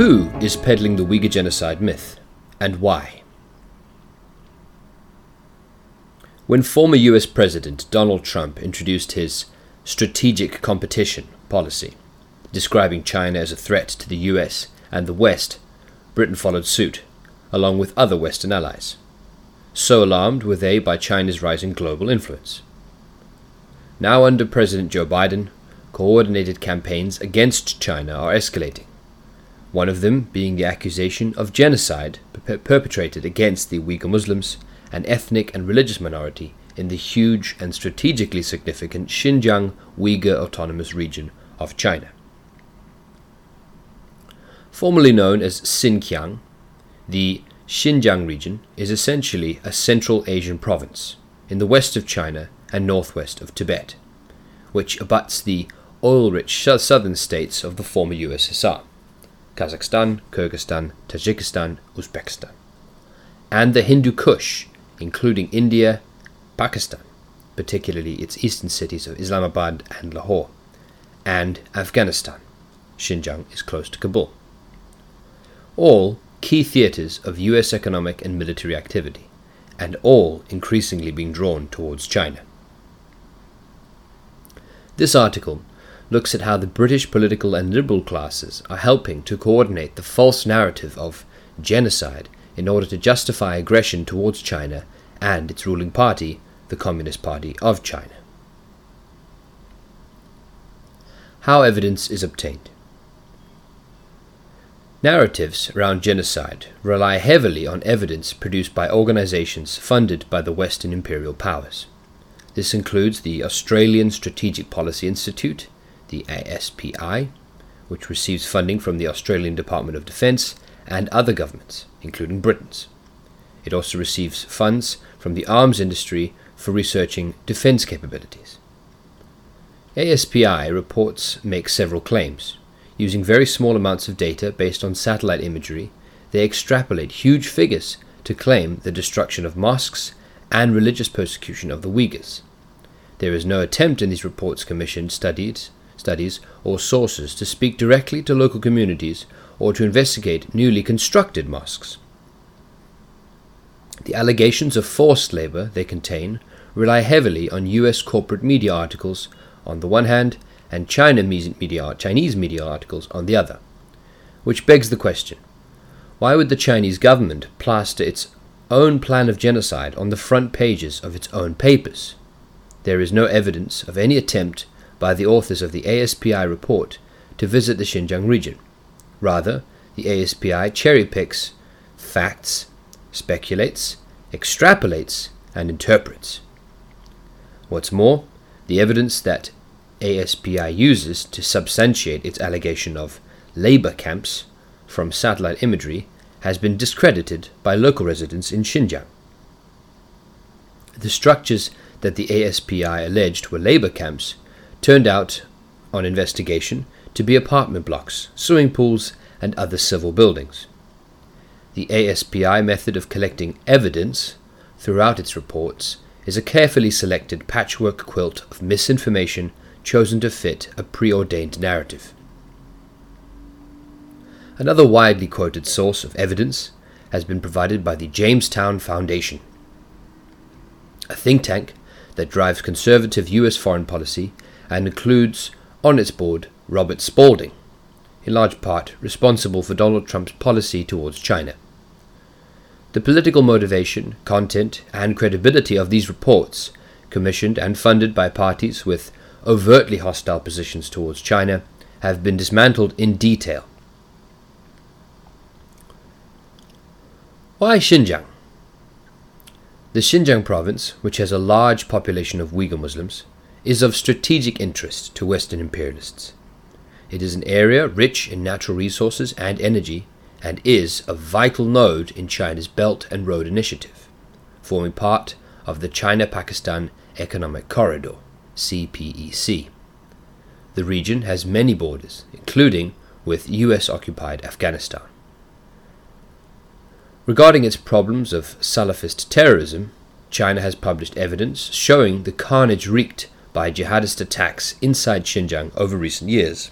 Who is peddling the Uyghur genocide myth, and why? When former US President Donald Trump introduced his strategic competition policy, describing China as a threat to the US and the West, Britain followed suit, along with other Western allies. So alarmed were they by China's rising global influence. Now, under President Joe Biden, coordinated campaigns against China are escalating, one of them being the accusation of genocide per- perpetrated against the Uyghur Muslims, an ethnic and religious minority in the huge and strategically significant Xinjiang Uyghur Autonomous Region of China. Formerly known as Xinjiang, the Xinjiang region is essentially a Central Asian province in the west of China and northwest of Tibet, which abuts the oil rich southern states of the former USSR Kazakhstan, Kyrgyzstan, Tajikistan, Uzbekistan, and the Hindu Kush, including India, Pakistan, particularly its eastern cities of Islamabad and Lahore, and Afghanistan. Xinjiang is close to Kabul. All key theatres of US economic and military activity, and all increasingly being drawn towards China. This article looks at how the British political and liberal classes are helping to coordinate the false narrative of genocide in order to justify aggression towards China and its ruling party, the Communist Party of China. How evidence is obtained. Narratives around genocide rely heavily on evidence produced by organizations funded by the Western imperial powers. This includes the Australian Strategic Policy Institute, the ASPI, which receives funding from the Australian Department of Defence and other governments, including Britain's. It also receives funds from the arms industry for researching defence capabilities. ASPI reports make several claims. Using very small amounts of data based on satellite imagery, they extrapolate huge figures to claim the destruction of mosques and religious persecution of the Uyghurs. There is no attempt in these reports commissioned studies, studies or sources to speak directly to local communities or to investigate newly constructed mosques. The allegations of forced labor they contain rely heavily on US corporate media articles on the one hand and China media, Chinese media articles on the other. Which begs the question why would the Chinese government plaster its own plan of genocide on the front pages of its own papers? There is no evidence of any attempt by the authors of the ASPI report to visit the Xinjiang region. Rather, the ASPI cherry picks facts, speculates, extrapolates, and interprets. What's more, the evidence that ASPI uses to substantiate its allegation of labor camps from satellite imagery has been discredited by local residents in Xinjiang. The structures that the ASPI alleged were labor camps turned out, on investigation, to be apartment blocks, swimming pools, and other civil buildings. The ASPI method of collecting evidence throughout its reports is a carefully selected patchwork quilt of misinformation chosen to fit a preordained narrative. Another widely quoted source of evidence has been provided by the Jamestown Foundation, a think tank that drives conservative US foreign policy and includes on its board Robert Spalding, in large part responsible for Donald Trump's policy towards China. The political motivation, content, and credibility of these reports, commissioned and funded by parties with overtly hostile positions towards China have been dismantled in detail. Why Xinjiang? The Xinjiang province, which has a large population of Uyghur Muslims, is of strategic interest to Western imperialists. It is an area rich in natural resources and energy and is a vital node in China's Belt and Road Initiative, forming part of the China Pakistan Economic Corridor. CPEC. The region has many borders, including with US occupied Afghanistan. Regarding its problems of Salafist terrorism, China has published evidence showing the carnage wreaked by jihadist attacks inside Xinjiang over recent years.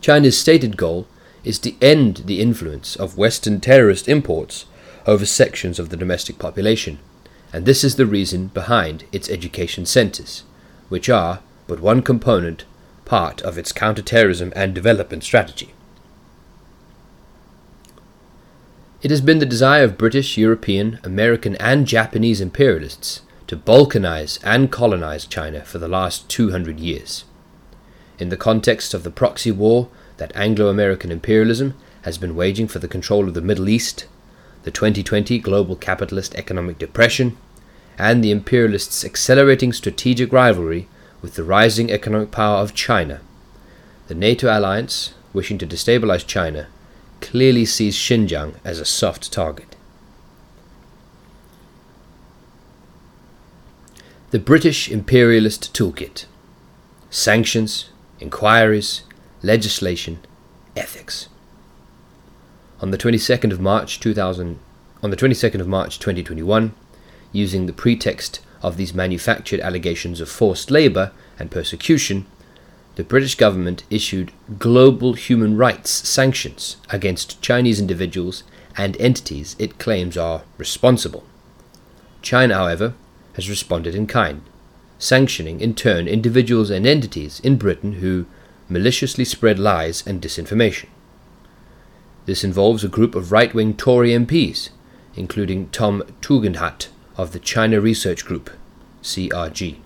China's stated goal is to end the influence of Western terrorist imports over sections of the domestic population, and this is the reason behind its education centres, which are but one component part of its counterterrorism and development strategy. It has been the desire of British, European, American, and Japanese imperialists to balkanize and colonize China for the last 200 years. In the context of the proxy war that Anglo American imperialism has been waging for the control of the Middle East, the 2020 global capitalist economic depression, and the imperialists' accelerating strategic rivalry with the rising economic power of China, the NATO alliance, wishing to destabilize China, clearly sees Xinjiang as a soft target. The British Imperialist Toolkit Sanctions, Inquiries, Legislation, Ethics. On the 22nd of March 2000, on the 22nd of March 2021, using the pretext of these manufactured allegations of forced labour and persecution, the British government issued global human rights sanctions against Chinese individuals and entities it claims are responsible. China, however, has responded in kind, sanctioning in turn individuals and entities in Britain who maliciously spread lies and disinformation. This involves a group of right wing Tory MPs, including Tom Tugendhat of the China Research Group, CRG.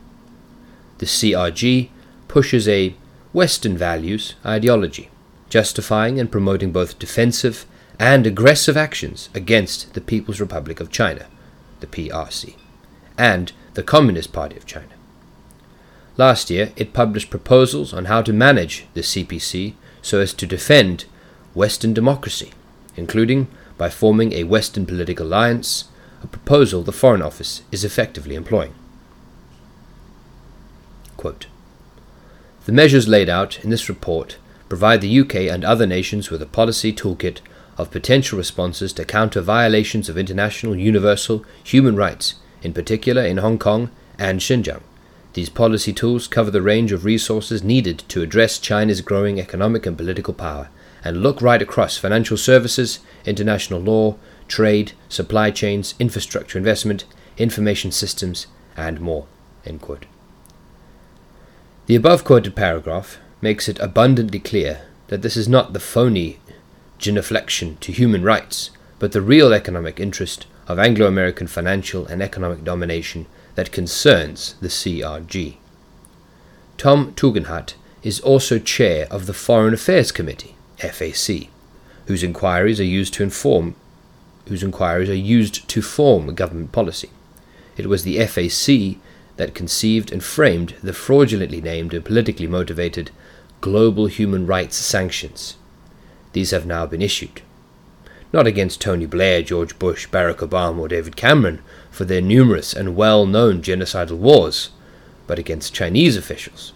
The CRG pushes a Western values ideology, justifying and promoting both defensive and aggressive actions against the People's Republic of China, the PRC, and the Communist Party of China. Last year, it published proposals on how to manage the CPC so as to defend Western democracy, including by forming a Western political alliance, a proposal the Foreign Office is effectively employing. Quote, the measures laid out in this report provide the UK and other nations with a policy toolkit of potential responses to counter violations of international universal human rights, in particular in Hong Kong and Xinjiang. These policy tools cover the range of resources needed to address China's growing economic and political power and look right across financial services, international law, trade, supply chains, infrastructure investment, information systems, and more. The above quoted paragraph makes it abundantly clear that this is not the phony genuflection to human rights, but the real economic interest of Anglo American financial and economic domination that concerns the CRG. Tom Tugendhat is also chair of the Foreign Affairs Committee, FAC, whose inquiries are used to inform whose inquiries are used to form government policy. It was the FAC that conceived and framed the fraudulently named and politically motivated global human rights sanctions. These have now been issued. Not against Tony Blair, George Bush, Barack Obama, or David Cameron for their numerous and well known genocidal wars, but against Chinese officials.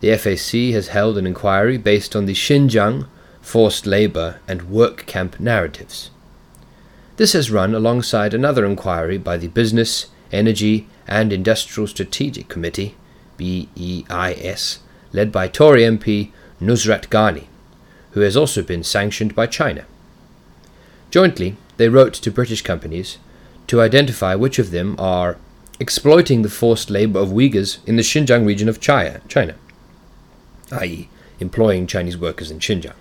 The FAC has held an inquiry based on the Xinjiang forced labor and work camp narratives. This has run alongside another inquiry by the Business, Energy, and Industrial Strategic Committee, BEIS, led by Tory MP Nusrat Ghani, who has also been sanctioned by China. Jointly, they wrote to British companies to identify which of them are exploiting the forced labour of Uyghurs in the Xinjiang region of China, China i.e., employing Chinese workers in Xinjiang.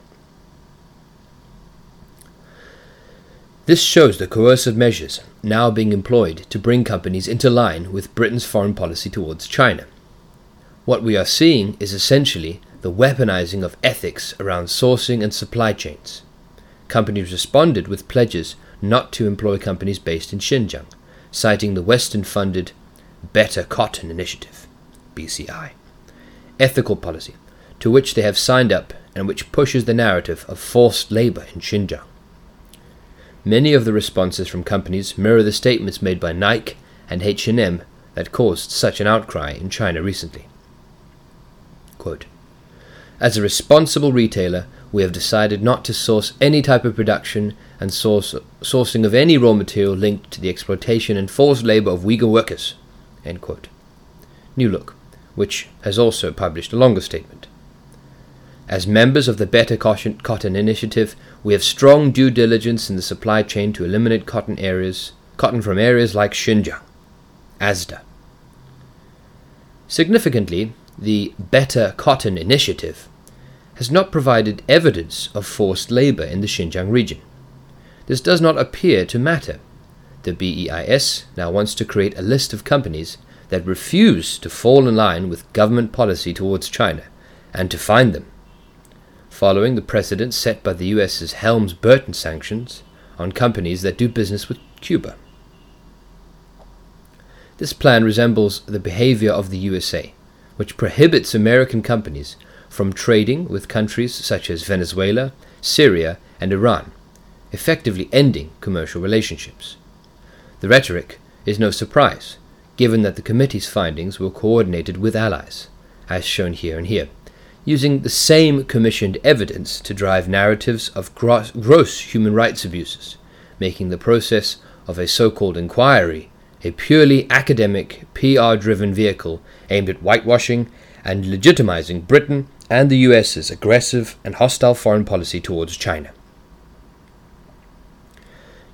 This shows the coercive measures now being employed to bring companies into line with Britain's foreign policy towards China. What we are seeing is essentially the weaponizing of ethics around sourcing and supply chains. Companies responded with pledges not to employ companies based in Xinjiang, citing the Western funded Better Cotton Initiative, BCI, ethical policy, to which they have signed up and which pushes the narrative of forced labor in Xinjiang. Many of the responses from companies mirror the statements made by Nike and H&M that caused such an outcry in China recently. Quote, As a responsible retailer, we have decided not to source any type of production and source, sourcing of any raw material linked to the exploitation and forced labor of Uyghur workers. New Look, which has also published a longer statement. As members of the Better Cotton Initiative, we have strong due diligence in the supply chain to eliminate cotton areas, cotton from areas like Xinjiang, ASDA. Significantly, the Better Cotton Initiative has not provided evidence of forced labor in the Xinjiang region. This does not appear to matter. The BEIS now wants to create a list of companies that refuse to fall in line with government policy towards China and to fine them. Following the precedent set by the US's Helms Burton sanctions on companies that do business with Cuba. This plan resembles the behavior of the USA, which prohibits American companies from trading with countries such as Venezuela, Syria, and Iran, effectively ending commercial relationships. The rhetoric is no surprise, given that the committee's findings were coordinated with allies, as shown here and here, using the same commissioned evidence to drive narratives of gross, gross human rights abuses, making the process of a so called inquiry a purely academic, PR driven vehicle aimed at whitewashing and legitimizing Britain and the US's aggressive and hostile foreign policy towards China.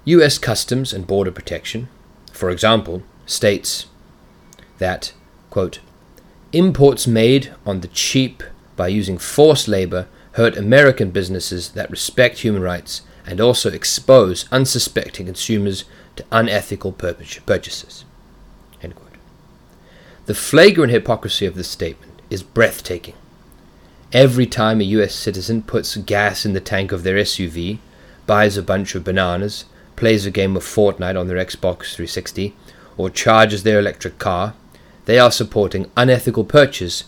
US Customs and Border Protection, for example, states that, quote, imports made on the cheap by using forced labor hurt American businesses that respect human rights and also expose unsuspecting consumers to unethical purchases. The flagrant hypocrisy of this statement is breathtaking. Every time a US citizen puts gas in the tank of their SUV, buys a bunch of bananas, plays a game of Fortnite on their Xbox 360, or charges their electric car, they are supporting unethical purchase,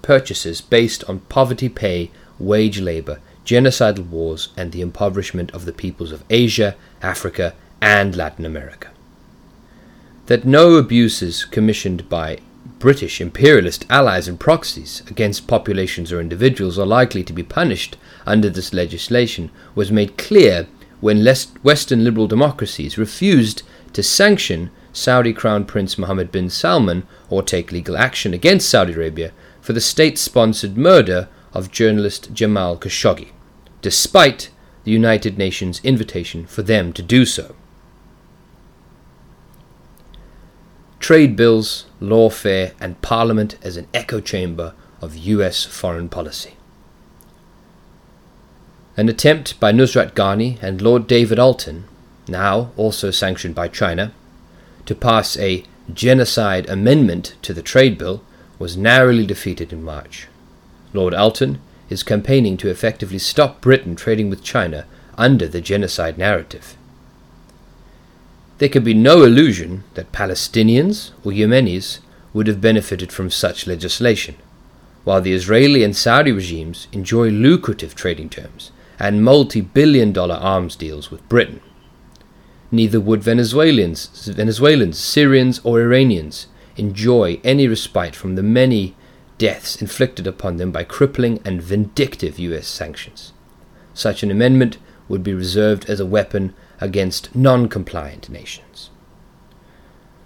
purchases based on poverty pay, wage labor, genocidal wars, and the impoverishment of the peoples of Asia, Africa, and Latin America. That no abuses commissioned by British imperialist allies and proxies against populations or individuals are likely to be punished under this legislation was made clear when Western liberal democracies refused to sanction Saudi Crown Prince Mohammed bin Salman or take legal action against Saudi Arabia for the state sponsored murder of journalist Jamal Khashoggi, despite the United Nations invitation for them to do so. Trade bills, lawfare, and Parliament as an echo chamber of US foreign policy. An attempt by Nusrat Ghani and Lord David Alton, now also sanctioned by China, to pass a genocide amendment to the trade bill was narrowly defeated in March. Lord Alton is campaigning to effectively stop Britain trading with China under the genocide narrative. There can be no illusion that Palestinians or Yemenis would have benefited from such legislation, while the Israeli and Saudi regimes enjoy lucrative trading terms and multi billion dollar arms deals with Britain. Neither would Venezuelans, Venezuelans, Syrians, or Iranians enjoy any respite from the many deaths inflicted upon them by crippling and vindictive US sanctions. Such an amendment would be reserved as a weapon against non compliant nations.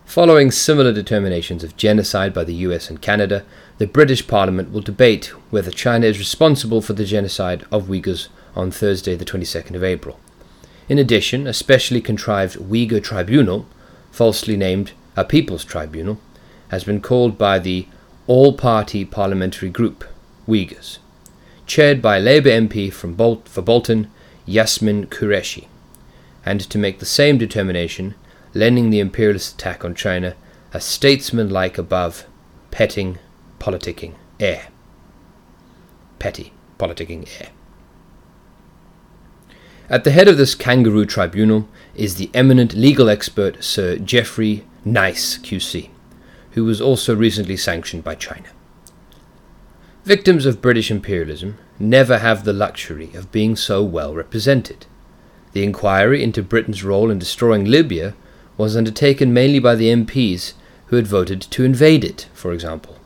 Following similar determinations of genocide by the US and Canada, the British Parliament will debate whether China is responsible for the genocide of Uyghurs on Thursday, the 22nd of April. In addition, a specially contrived Uyghur tribunal, falsely named a People's Tribunal, has been called by the All Party Parliamentary Group, Uyghurs, chaired by Labour MP from Bol- for Bolton, Yasmin Qureshi, and to make the same determination, lending the imperialist attack on China a statesman-like above, petting, politicking air. Petty, politicking air. At the head of this kangaroo tribunal is the eminent legal expert Sir Geoffrey Nice, QC, who was also recently sanctioned by China. Victims of British imperialism never have the luxury of being so well represented. The inquiry into Britain's role in destroying Libya was undertaken mainly by the MPs who had voted to invade it, for example.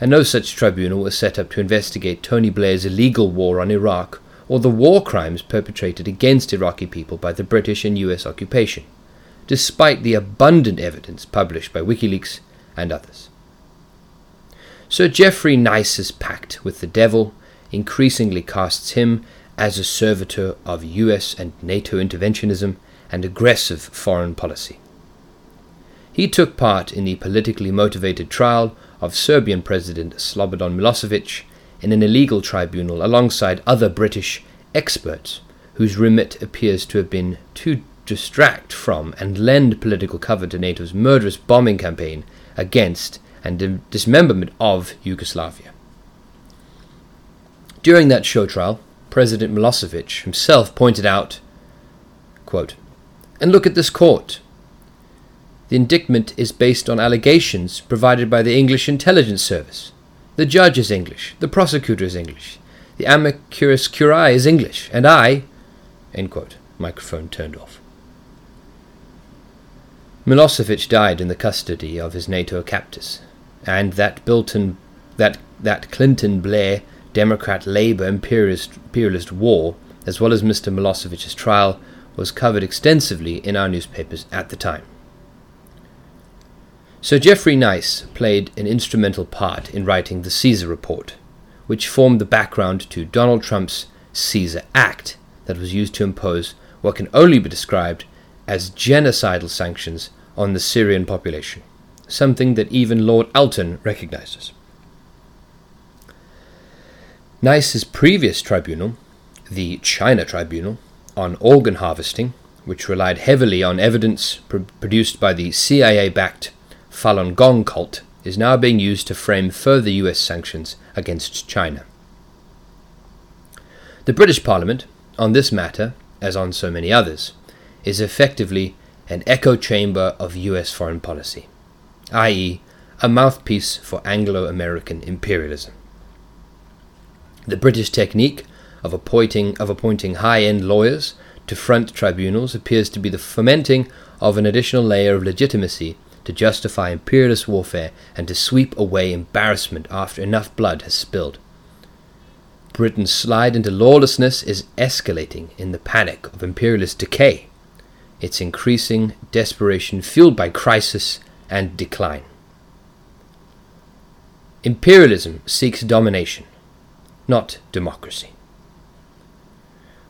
And no such tribunal was set up to investigate Tony Blair's illegal war on Iraq or the war crimes perpetrated against Iraqi people by the British and US occupation, despite the abundant evidence published by WikiLeaks and others. Sir Geoffrey Nice's pact with the devil increasingly casts him as a servitor of US and NATO interventionism and aggressive foreign policy. He took part in the politically motivated trial of Serbian President Slobodan Milosevic in an illegal tribunal alongside other British experts whose remit appears to have been to distract from and lend political cover to NATO's murderous bombing campaign against and dismemberment of Yugoslavia. During that show trial, President Milosevic himself pointed out, quote, And look at this court. The indictment is based on allegations provided by the English intelligence service. The judge is English, the prosecutor is English, the amicus curiae is English, and I. End quote. Microphone turned off. Milosevic died in the custody of his NATO captors, and that Bilton, that that Clinton Blair Democrat Labour imperialist, imperialist war, as well as Mr. Milosevic's trial, was covered extensively in our newspapers at the time. Sir Geoffrey Nice played an instrumental part in writing the Caesar Report, which formed the background to Donald Trump's Caesar Act that was used to impose what can only be described as genocidal sanctions on the Syrian population, something that even Lord Elton recognizes. Nice's previous tribunal, the China Tribunal, on organ harvesting, which relied heavily on evidence pr- produced by the CIA backed Falun Gong cult, is now being used to frame further US sanctions against China. The British Parliament, on this matter, as on so many others, is effectively an echo chamber of US foreign policy, i.e., a mouthpiece for Anglo American imperialism. The British technique of appointing, of appointing high end lawyers to front tribunals appears to be the fomenting of an additional layer of legitimacy to justify imperialist warfare and to sweep away embarrassment after enough blood has spilled. Britain's slide into lawlessness is escalating in the panic of imperialist decay its increasing desperation fueled by crisis and decline. Imperialism seeks domination, not democracy.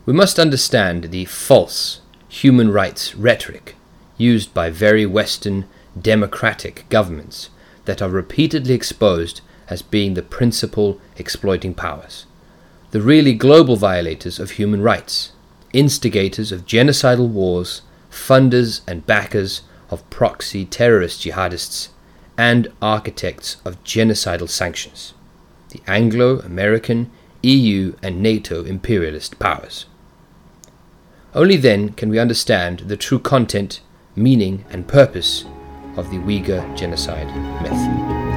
We must understand the false human rights rhetoric used by very Western democratic governments that are repeatedly exposed as being the principal exploiting powers, the really global violators of human rights, instigators of genocidal wars funders and backers of proxy terrorist jihadists, and architects of genocidal sanctions, the Anglo American, EU, and NATO imperialist powers. Only then can we understand the true content, meaning, and purpose of the Uyghur genocide myth.